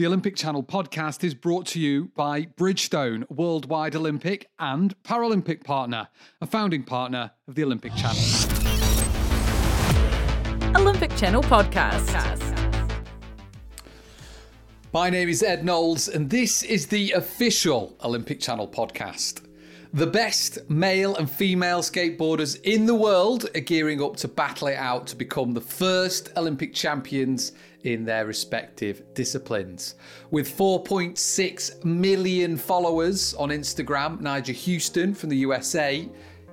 The Olympic Channel podcast is brought to you by Bridgestone, worldwide Olympic and Paralympic partner, a founding partner of the Olympic Channel. Olympic Channel podcast. My name is Ed Knowles, and this is the official Olympic Channel podcast. The best male and female skateboarders in the world are gearing up to battle it out to become the first Olympic champions in their respective disciplines. With 4.6 million followers on Instagram, Nyjah Houston from the USA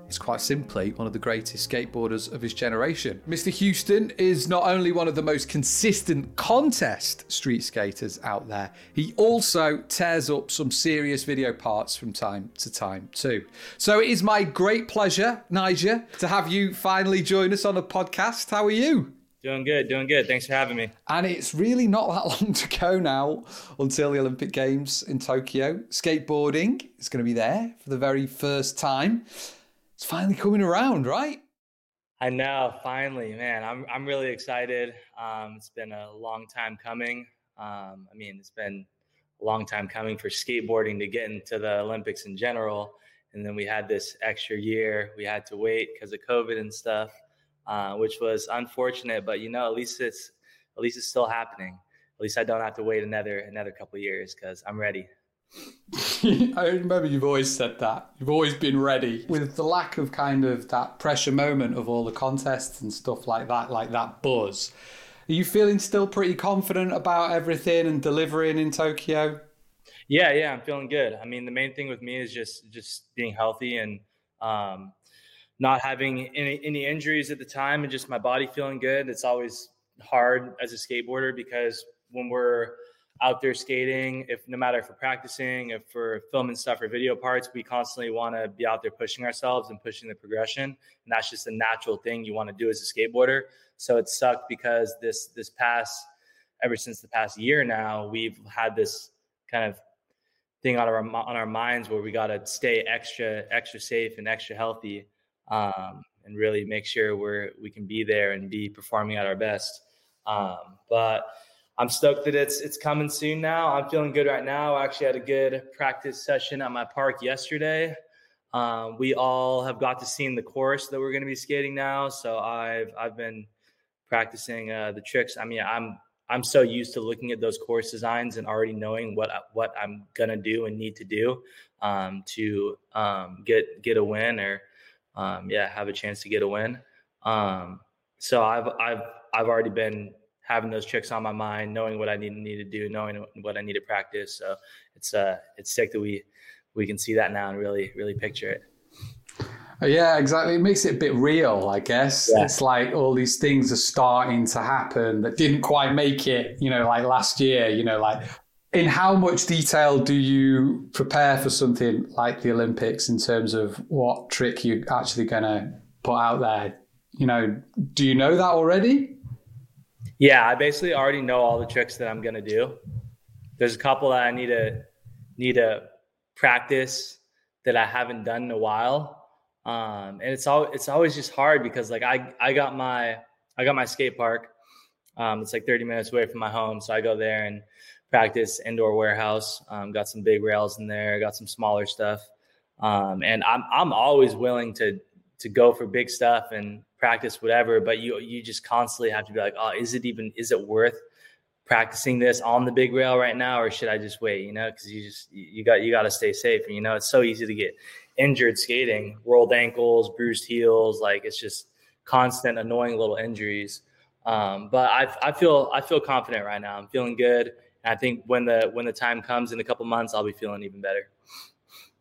is quite simply one of the greatest skateboarders of his generation. Mr. Houston is not only one of the most consistent contest street skaters out there, he also tears up some serious video parts from time to time too. So it is my great pleasure, Nyjah, to have you finally join us on a podcast. How are you? Doing good, doing good. Thanks for having me. And it's really not that long to go now until the Olympic Games in Tokyo. Skateboarding is going to be there for the very first time. It's finally coming around, right? I know, finally, man. I'm I'm really excited. Um, it's been a long time coming. Um, I mean, it's been a long time coming for skateboarding to get into the Olympics in general. And then we had this extra year. We had to wait because of COVID and stuff uh, which was unfortunate. But you know, at least it's at least it's still happening. At least I don't have to wait another another couple years because I'm ready. I remember you've always said that. You've always been ready. With the lack of kind of that pressure moment of all the contests and stuff like that, like that buzz, are you feeling still pretty confident about everything and delivering in Tokyo? Yeah, yeah, I'm feeling good. I mean, the main thing with me is just just being healthy and um, not having any, any injuries at the time and just my body feeling good. It's always hard as a skateboarder because when we're out there skating, if no matter if we're practicing, if we're filming stuff or video parts, we constantly want to be out there pushing ourselves and pushing the progression. And that's just a natural thing you want to do as a skateboarder. So it sucked because this this past ever since the past year now, we've had this kind of thing on our on our minds where we got to stay extra extra safe and extra healthy um, and really make sure we're we can be there and be performing at our best. Um, but I'm stoked that it's it's coming soon now. I'm feeling good right now. I actually had a good practice session at my park yesterday. Um, we all have got to see the course that we're going to be skating now, so I've I've been practicing uh, the tricks. I mean, I'm I'm so used to looking at those course designs and already knowing what what I'm gonna do and need to do um, to um, get get a win or um, yeah, have a chance to get a win. Um, so I've I've I've already been having those tricks on my mind, knowing what I need need to do, knowing what I need to practice. So it's uh it's sick that we we can see that now and really really picture it. Yeah, exactly. It makes it a bit real, I guess. Yeah. It's like all these things are starting to happen that didn't quite make it, you know, like last year, you know, like in how much detail do you prepare for something like the Olympics in terms of what trick you're actually going to put out there? You know, do you know that already? Yeah, I basically already know all the tricks that I'm to do. There's a couple that I need to need to practice that I haven't done in a while. Um, and it's all it's always just hard because like I I got my I got my skate park. Um, it's like 30 minutes away from my home, so I go there and practice indoor warehouse. Um, got some big rails in there, got some smaller stuff, um, and I'm I'm always willing to to go for big stuff and practice whatever. But you you just constantly have to be like, oh, is it even is it worth practicing this on the big rail right now, or should I just wait? You know, because you just you got you got to stay safe, and you know it's so easy to get injured skating, rolled ankles, bruised heels, like it's just constant annoying little injuries. Um, but I, I feel I feel confident right now. I'm feeling good. And i think when the when the time comes in a couple months, I'll be feeling even better.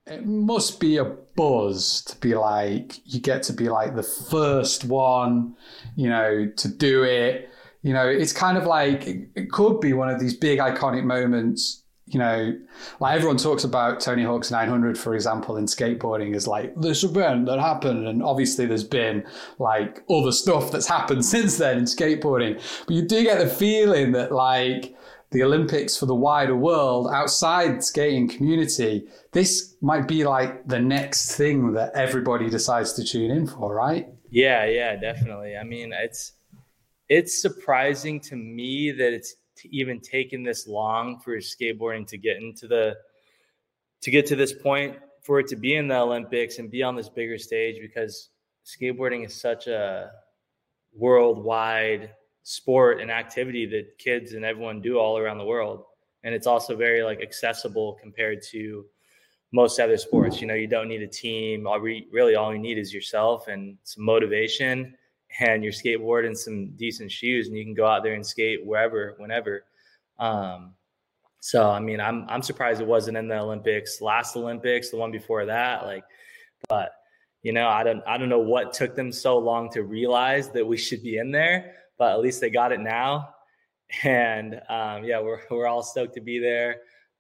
It must be a buzz to be like you get to be like the first one, you know, to do it. You know, it's kind of like it could be one of these big iconic moments you know, like everyone talks about Tony Hawk's 900, for example, in skateboarding is like this event that happened. And obviously there's been like all the stuff that's happened since then in skateboarding. But you do get the feeling that like the Olympics for the wider world outside skating community, this might be like the next thing that everybody decides to tune in for, right? Yeah, yeah, definitely. I mean, it's it's surprising to me that it's even taken this long for skateboarding to get into the to get to this point for it to be in the Olympics and be on this bigger stage because skateboarding is such a worldwide sport and activity that kids and everyone do all around the world. And it's also very like accessible compared to most other sports. You know you don't need a team. All re- really all you need is yourself and some motivation and your skateboard and some decent shoes and you can go out there and skate wherever whenever. Um, so i mean i'm i'm surprised it wasn't in the olympics last olympics the one before that like but you know i don't i don't know what took them so long to realize that we should be in there but at least they got it now and um, yeah we're, we're all stoked to be there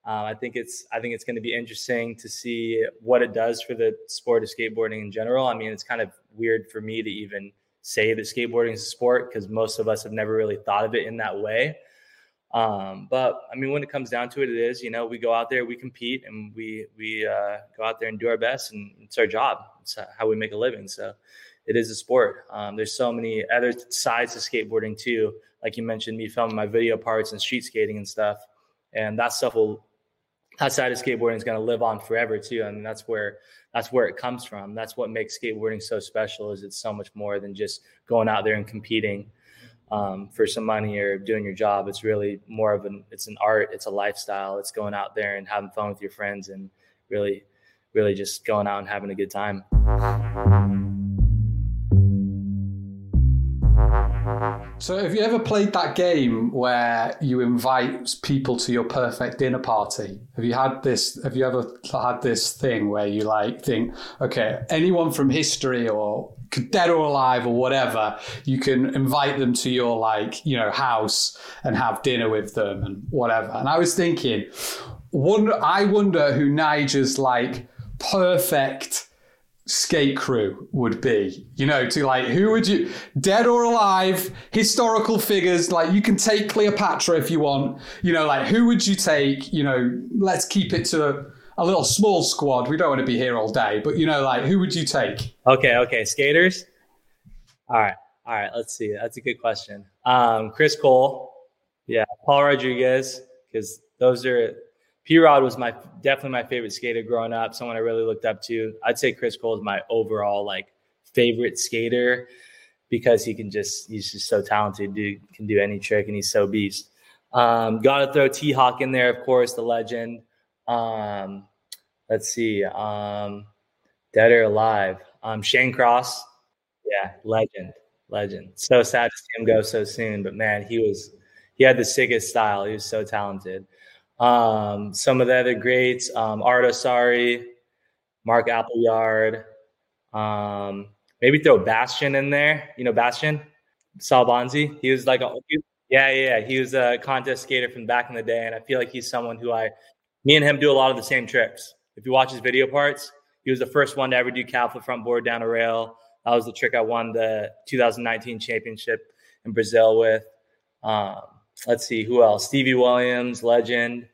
um, I think it's I think it's going to be interesting to see what it does for the sport of skateboarding in general. I mean, it's kind of weird for me to even say that skateboarding is a sport because most of us have never really thought of it in that way. Um, but I mean, when it comes down to it, it is you know we go out there, we compete, and we we uh, go out there and do our best, and it's our job. It's how we make a living. So it is a sport. Um, there's so many other sides to skateboarding too. Like you mentioned, me filming my video parts and street skating and stuff, and that stuff will that side of skateboarding is going to live on forever too. I mean, that's where that's where it comes from. That's what makes skateboarding so special. Is it's so much more than just going out there and competing um, for some money or doing your job. It's really more of an it's an art. It's a lifestyle. It's going out there and having fun with your friends and really, really just going out and having a good time. So, have you ever played that game where you invite people to your perfect dinner party? Have you had this? Have you ever had this thing where you like think, okay, anyone from history or dead or alive or whatever, you can invite them to your like you know house and have dinner with them and whatever. And I was thinking, wonder, I wonder who Nyjah's like perfect skate crew would be you know to like who would you dead or alive historical figures like you can take cleopatra if you want you know like who would you take you know let's keep it to a, a little small squad we don't want to be here all day but you know like who would you take? Okay okay skaters? All right all right let's see that's a good question. Um chris cole? Yeah paul rodriguez because those are P Rod was my definitely my favorite skater growing up. Someone I really looked up to. I'd say Chris Cole is my overall like favorite skater because he can just he's just so talented. Dude can do any trick and he's so beast. Um, Got to throw T Hawk in there, of course, the legend. Um, let's see, um, dead or alive. Um, Shane Cross, yeah, legend, legend. So sad to see him go so soon, but man, he was he had the sickest style. He was so talented. Um, some of the other greats, um, Arto Saari, Mark Appleyard, um, maybe throw Bastien in there. You know, Bastien Salabanzi. He was like, a, yeah, yeah, he was a contest skater from back in the day. And I feel like he's someone who I, me and him do a lot of the same tricks. If you watch his video parts, he was the first one to ever do cal flip front board down a rail. That was the trick I won the 2019 championship in Brazil with. Um, let's see who else. Stevie Williams, legend.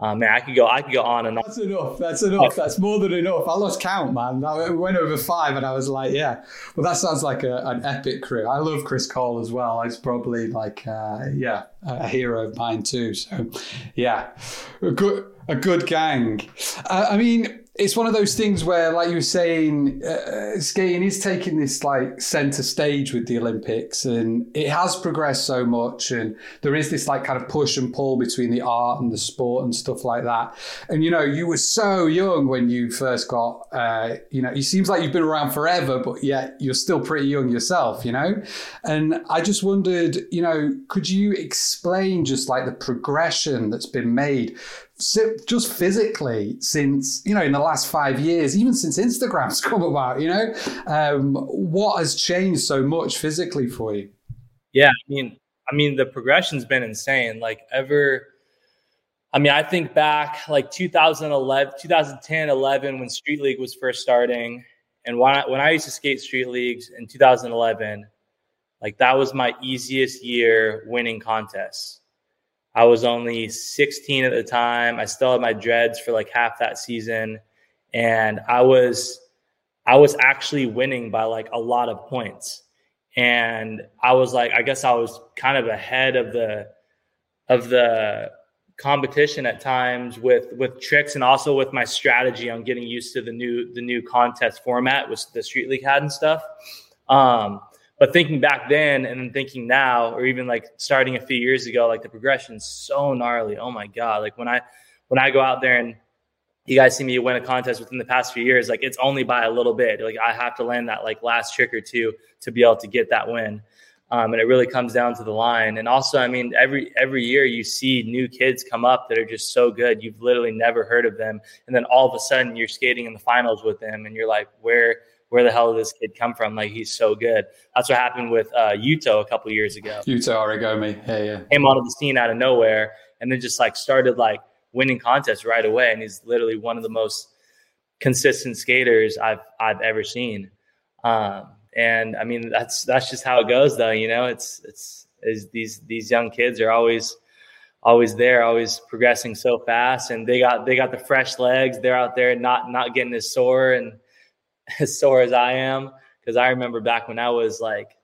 Uh, man, I could go. I could go on and on. That's enough. That's enough. That's more than enough. I lost count, man. I went over five, and I was like, yeah. Well, that sounds like a, an epic crew. I love Chris Cole as well. He's probably like, uh, yeah, a hero of mine too. So, yeah, a good, a good gang. Uh, I mean, it's one of those things where, like you were saying, uh, skating is taking this like center stage with the Olympics, and it has progressed so much, and there is this like kind of push and pull between the art and the sport and stuff like that. And you know, you were so young when you first got, uh, you know, it seems like you've been around forever, but yet you're still pretty young yourself, you know. And I just wondered, you know, could you explain just like the progression that's been made just physically since you know in the last five years even since instagram's come about you know um, what has changed so much physically for you? Yeah i mean i mean the progression's been insane. Like ever i mean i think back like 2011 2010 11 when street league was first starting and when I, when I used to skate street leagues in 2011 like that was my easiest year winning contests I was only 16 at the time. I still had my dreads for like half that season. And I was I was actually winning by like a lot of points. And I was like, I guess I was kind of ahead of the of the competition at times with with tricks and also with my strategy on getting used to the new the new contest format with the street league had and stuff um but thinking back then and then thinking now or even like starting a few years ago like the progression's so gnarly. Oh my god. Like when i when i go out there and you guys see me win a contest within the past few years like it's only by a little bit. Like i have to land that like last trick or two to be able to get that win. Um, and it really comes down to the line. And also, I mean, every every year you see new kids come up that are just so good. You've literally never heard of them, and then all of a sudden you're skating in the finals with them, and you're like, where where the hell did this kid come from? Like he's so good. That's what happened with uh, Yuto a couple years ago. Yuto Horigome, yeah, yeah, came onto the scene out of nowhere, and then just like started like winning contests right away, and he's literally one of the most consistent skaters I've I've ever seen. Um, and I mean that's that's just how it goes though you know it's it's is these these young kids are always always there always progressing so fast and they got they got the fresh legs they're out there not not getting as sore and as sore as I am because I remember back when I was like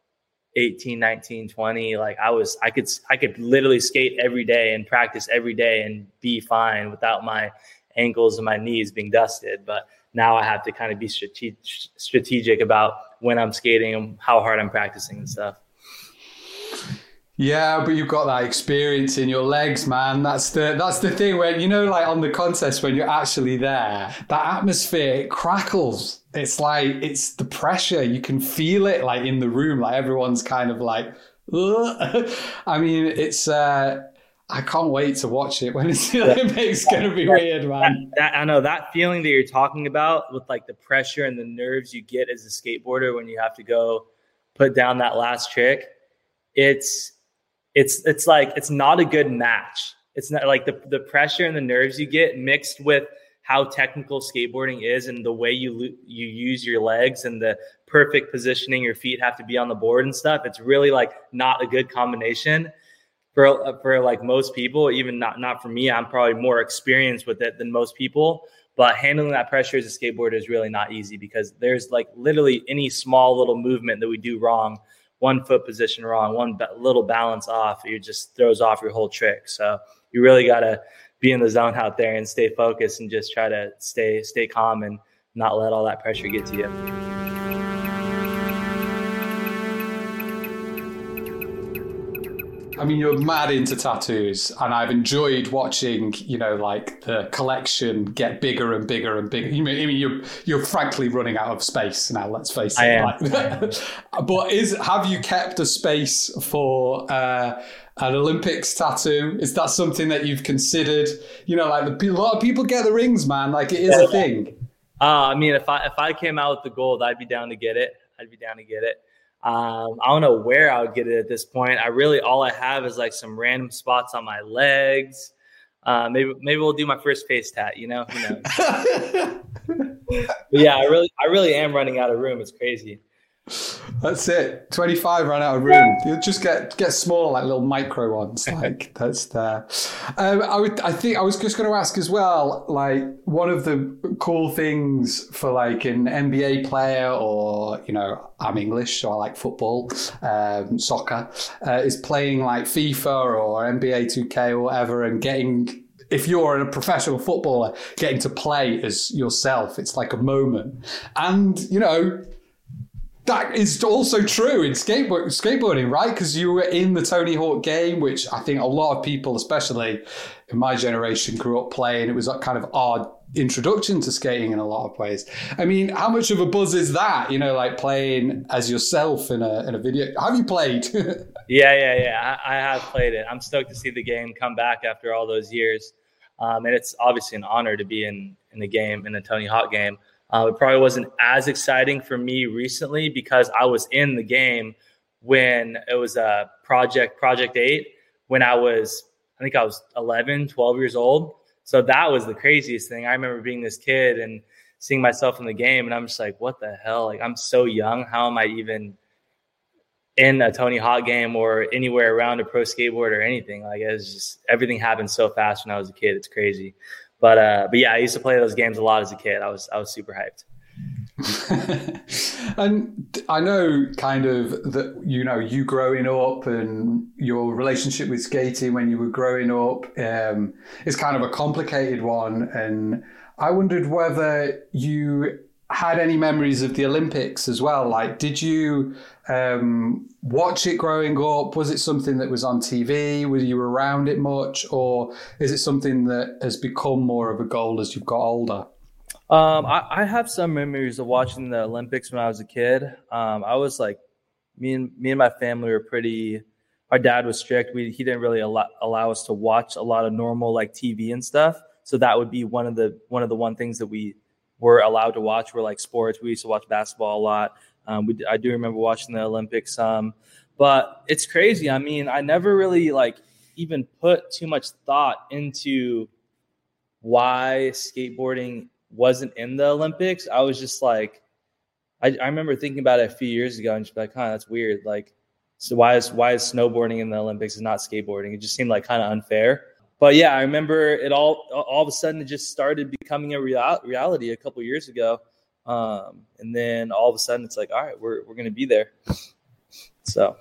18 19 20 like I was I could I could literally skate every day and practice every day and be fine without my ankles and my knees being dusted but now I have to kind of be strategic, strategic about when I'm skating and how hard I'm practicing and stuff. Yeah, but you've got that experience in your legs, man. That's the that's the thing when you know, like on the contest when you're actually there, that atmosphere it crackles. It's like it's the pressure. You can feel it like in the room, like everyone's kind of like. I mean, it's uh, I can't wait to watch it when it's the Olympics. Going to be weird, man. That, that, I know that feeling that you're talking about with like the pressure and the nerves you get as a skateboarder when you have to go put down that last trick. It's it's it's like it's not a good match. It's not like the the pressure and the nerves you get mixed with how technical skateboarding is and the way you you use your legs and the perfect positioning your feet have to be on the board and stuff. It's really like not a good combination for for like most people, even not not for me, I'm probably more experienced with it than most people. But handling that pressure as a skateboarder is really not easy because there's like literally any small little movement that we do wrong, one foot position wrong, one little balance off, it just throws off your whole trick. So you really got to be in the zone out there and stay focused and just try to stay stay calm and not let all that pressure get to you. I mean, you're mad into tattoos, and I've enjoyed watching, you know, like the collection get bigger and bigger and bigger. You mean, I mean you're you're frankly running out of space now. Let's face it. I am. Like, but is have you kept a space for? Uh, an Olympics tattoo? Is that something that you've considered? You know, like the, a lot of people get the rings, man. Like it is a thing. Uh, I mean, if I if I came out with the gold, I'd be down to get it. I'd be down to get it. Um, I don't know where I would get it at this point. I really all I have is like some random spots on my legs. Uh, maybe maybe we'll do my first face tat. You know, who knows? yeah, I really I really am running out of room. It's crazy. That's it. Twenty five ran out of room. You just get get smaller, like little micro ones. Like that's there. Um, I would. I think I was just going to ask as well. Like one of the cool things for like an NBA player, or you know, I'm English, so I like football, um, soccer, uh, is playing like FIFA or NBA 2K or whatever, and getting if you're a professional footballer getting to play as yourself, it's like a moment. And, you know, that is also true in skateboard, skateboarding, right? Because you were in the Tony Hawk game, which I think a lot of people, especially in my generation, grew up playing. It was a kind of odd introduction to skating in a lot of ways. I mean, how much of a buzz is that? You know, like playing as yourself in a in a video. Have you played? yeah, yeah, yeah. I, I, have played it. I'm stoked to see the game come back after all those years, um, and it's obviously an honor to be in in the game in the Tony Hawk game. Uh, it probably wasn't as exciting for me recently because I was in the game when it was a project, Project 8, when I was, I think I was 11, 12 years old. So that was the craziest thing. I remember being this kid and seeing myself in the game, and I'm just like, what the hell? Like, I'm so young. How am I even in a Tony Hawk game or anywhere around a pro skateboard or anything? Like, it's just everything happened so fast when I was a kid. It's crazy. But uh, but yeah, I used to play those games a lot as a kid. I was I was super hyped. and I know kind of that you know you growing up and your relationship with skating when you were growing up um, is kind of a complicated one, and I wondered whether you had any memories of the Olympics as well. Like, did you um, watch it growing up? Was it something that was on TV? Were you around it much, or is it something that has become more of a goal as you've got older? Um, I, I, have some memories of watching the Olympics when I was a kid. Um, I was like, me and me and my family were pretty. Our dad was strict. We he didn't really allow, allow us to watch a lot of normal like TV and stuff. So that would be one of the one of the one things that we were allowed to watch were like sports. We used to watch basketball a lot. Um, we, I do remember watching the Olympics um, but it's crazy. I mean, I never really like even put too much thought into why skateboarding wasn't in the Olympics, I was just like, I, I remember thinking about it a few years ago and just like, huh, that's weird. Like, so why is why is snowboarding in the Olympics and not skateboarding? It just seemed like kind of unfair. But yeah, I remember it all. All of a sudden, it just started becoming a real, reality a couple years ago, um, and then all of a sudden, it's like, all right, we're we're gonna be there. So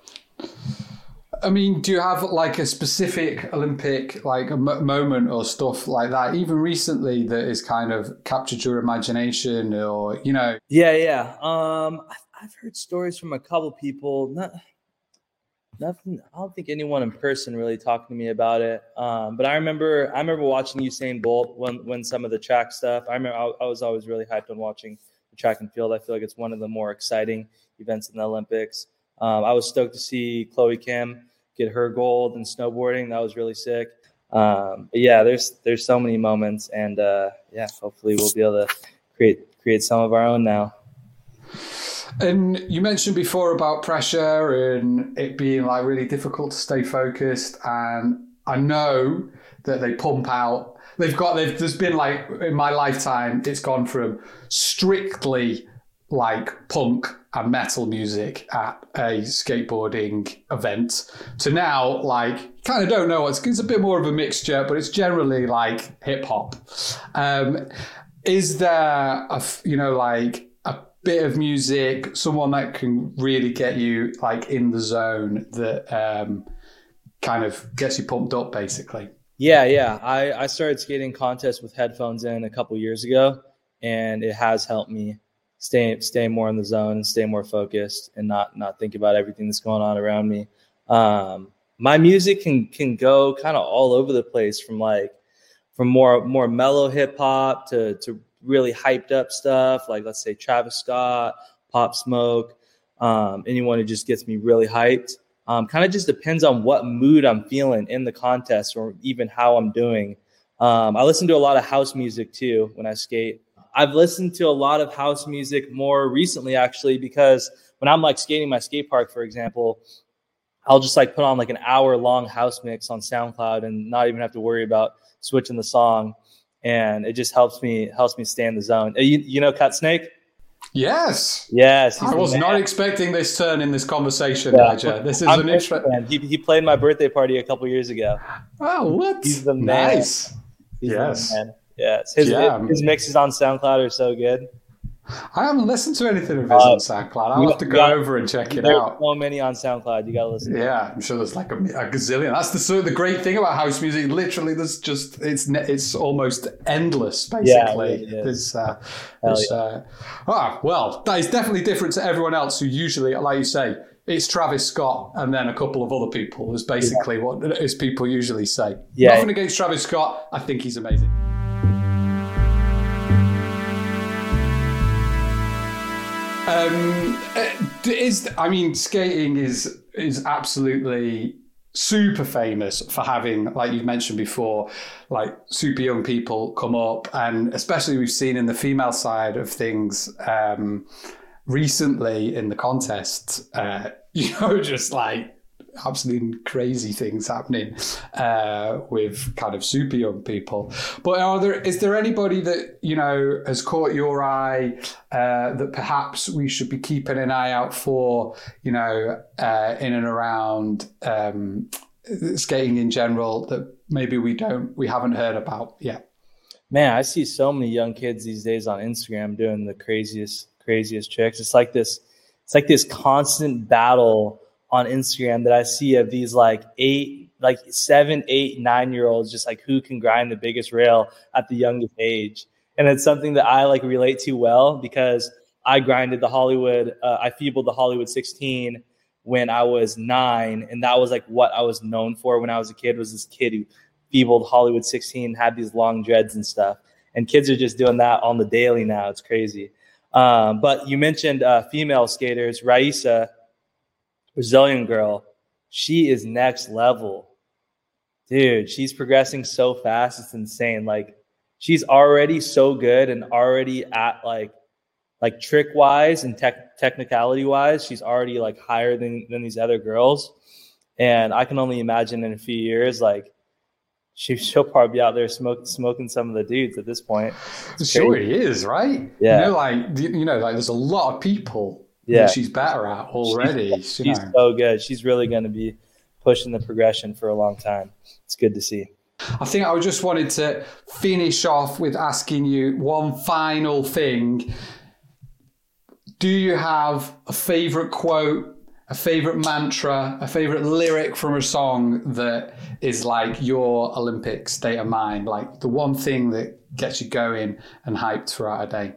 I mean, do you have like a specific Olympic like a m- moment or stuff like that, even recently, that has kind of captured your imagination, or you know? Yeah, yeah. Um, I've heard stories from a couple people. Not nothing. I don't think anyone in person really talked to me about it. Um, but I remember, I remember watching Usain Bolt when when some of the track stuff. I remember I, I was always really hyped on watching the track and field. I feel like it's one of the more exciting events in the Olympics. Um, I was stoked to see Chloe Kim get her gold in snowboarding. That was really sick. Um, but yeah, there's there's so many moments, and uh, yeah, hopefully we'll be able to create create some of our own now. And you mentioned before about pressure and it being like really difficult to stay focused. And I know that they pump out. They've got. They've, there's been like in my lifetime, it's gone from strictly like punk and metal music at a skateboarding event to now like kind of don't know it's, it's a bit more of a mixture but it's generally like hip hop um, is there a you know like bit of music someone that can really get you like in the zone that um, kind of gets you pumped up basically yeah yeah i i started skating contests with headphones in a couple years ago and it has helped me stay stay more in the zone stay more focused and not not think about everything that's going on around me. Um, my music can can go kind of all over the place from like from more more mellow hip hop to to really hyped up stuff like let's say Travis Scott, Pop Smoke, um, anyone who just gets me really hyped. Um, kind of just depends on what mood I'm feeling in the contest or even how I'm doing. Um, I listen to a lot of house music too when I skate. I've listened to a lot of house music more recently, actually, because when I'm like skating my skate park, for example, I'll just like put on like an hour long house mix on SoundCloud and not even have to worry about switching the song. And it just helps me helps me stay in the zone. Uh, you, you know Cut Snake? Yes. Yes. I was not expecting this turn in this conversation, yeah. This is I'm an interesting. He, he played my birthday party a couple years ago. Oh, what? He's the man. Nice. He's yes. Man. Yes, his, yeah. his mixes on SoundCloud are so good. I haven't listened to anything of his uh, on SoundCloud. I'll have to go got, over and check it out. So many on SoundCloud. You got to listen. Yeah, I'm sure there's like a, a gazillion. That's the sort of the great thing about house music. Literally, there's just it's it's almost endless. Basically, yeah, there's, uh, there's yeah. uh, ah, well, that is definitely different to everyone else who usually, like you say, it's Travis Scott and then a couple of other people. Is basically yeah. what is people usually say. Yeah. Nothing against Travis Scott. I think he's amazing. Um, uh, is I mean, skating is is absolutely super famous for having, like you've mentioned before, like super young people come up, and especially we've seen in the female side of things um, recently in the contest, uh, you know, just like absolutely crazy things happening uh, with kind of super young people. But are there is there anybody that you know has caught your eye uh, that perhaps we should be keeping an eye out for? You know, uh, in and around um, skating in general that maybe we don't we haven't heard about yet. Man, I see so many young kids these days on Instagram doing the craziest craziest tricks. It's like this, it's like this constant battle on Instagram that I see of these like eight, like seven, eight, nine year olds, just like who can grind the biggest rail at the youngest age. And it's something that I like relate to well because I grinded the Hollywood, uh, I feebled the Hollywood 16 when I was nine, and that was like what I was known for when I was a kid. Was this kid who feebled Hollywood 16, had these long dreads and stuff, and kids are just doing that on the daily now. It's crazy. Um, but you mentioned uh, female skaters, Rayssa, Brazilian girl. She is next level, dude. She's progressing so fast. It's insane. Like she's already so good and already at like like trick wise and tech, technicality wise, she's already like higher than than these other girls. And I can only imagine in a few years, like she, she'll probably be out there smoking smoking some of the dudes at this point. It's sure he is, right? Yeah. You know, like you know, like there's a lot of people yeah. she's better at already. She's, she's so good. She's really going to be pushing the progression for a long time. It's good to see. I think I just wanted to finish off with asking you one final thing do you have a favorite quote, a favorite mantra, a favorite lyric from a song that is like your Olympic state of mind, like the one thing that gets you going and hyped throughout a day?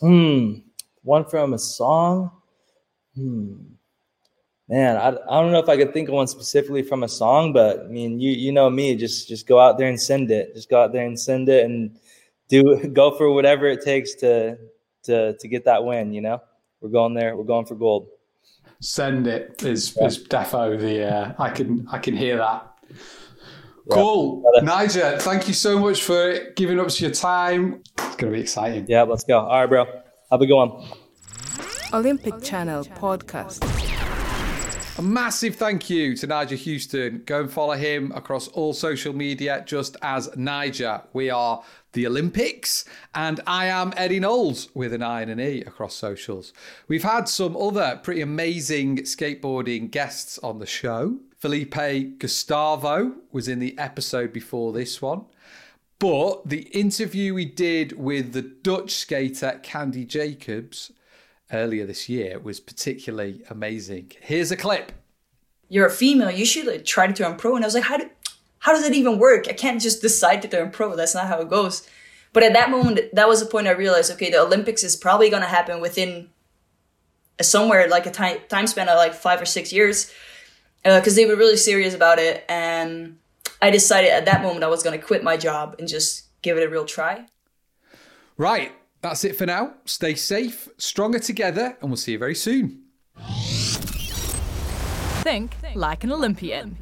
Hmm. One from a song? Hmm. Man, I, I don't know if I could think of one specifically from a song, but I mean, you you know me, just just go out there and send it. Just go out there and send it and do go for whatever it takes to to to get that win, you know? we're going there. We're going for gold. Send it is yeah. is defo the uh, I can I can hear that. Yeah. Cool, Nyjah. Thank you so much for giving up your time. It's gonna be exciting. Yeah, let's go. All right, bro. Have a good one. Olympic Channel podcast. A massive thank you to Nyjah Houston. Go and follow him across all social media just as Nyjah. We are the Olympics, and I am Eddie Knowles with an I and an E across socials. We've had some other pretty amazing skateboarding guests on the show. Felipe Gustavo was in the episode before this one. But the interview we did with the Dutch skater Candy Jacobs earlier this year was particularly amazing. Here's a clip. You're a female. You should like, try to turn pro. And I was like, how do, how does it even work? I can't just decide to turn pro. That's not how it goes. But at that moment, that was the point I realized. Okay, the Olympics is probably gonna happen within somewhere like a time time span of like five or six years, because uh, they were really serious about it. And I decided at that moment I was gonna quit my job and just give it a real try. Right. That's it for now. Stay safe, stronger together, and we'll see you very soon. Think like an Olympian.